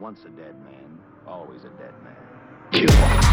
Once a dead man, always a dead man.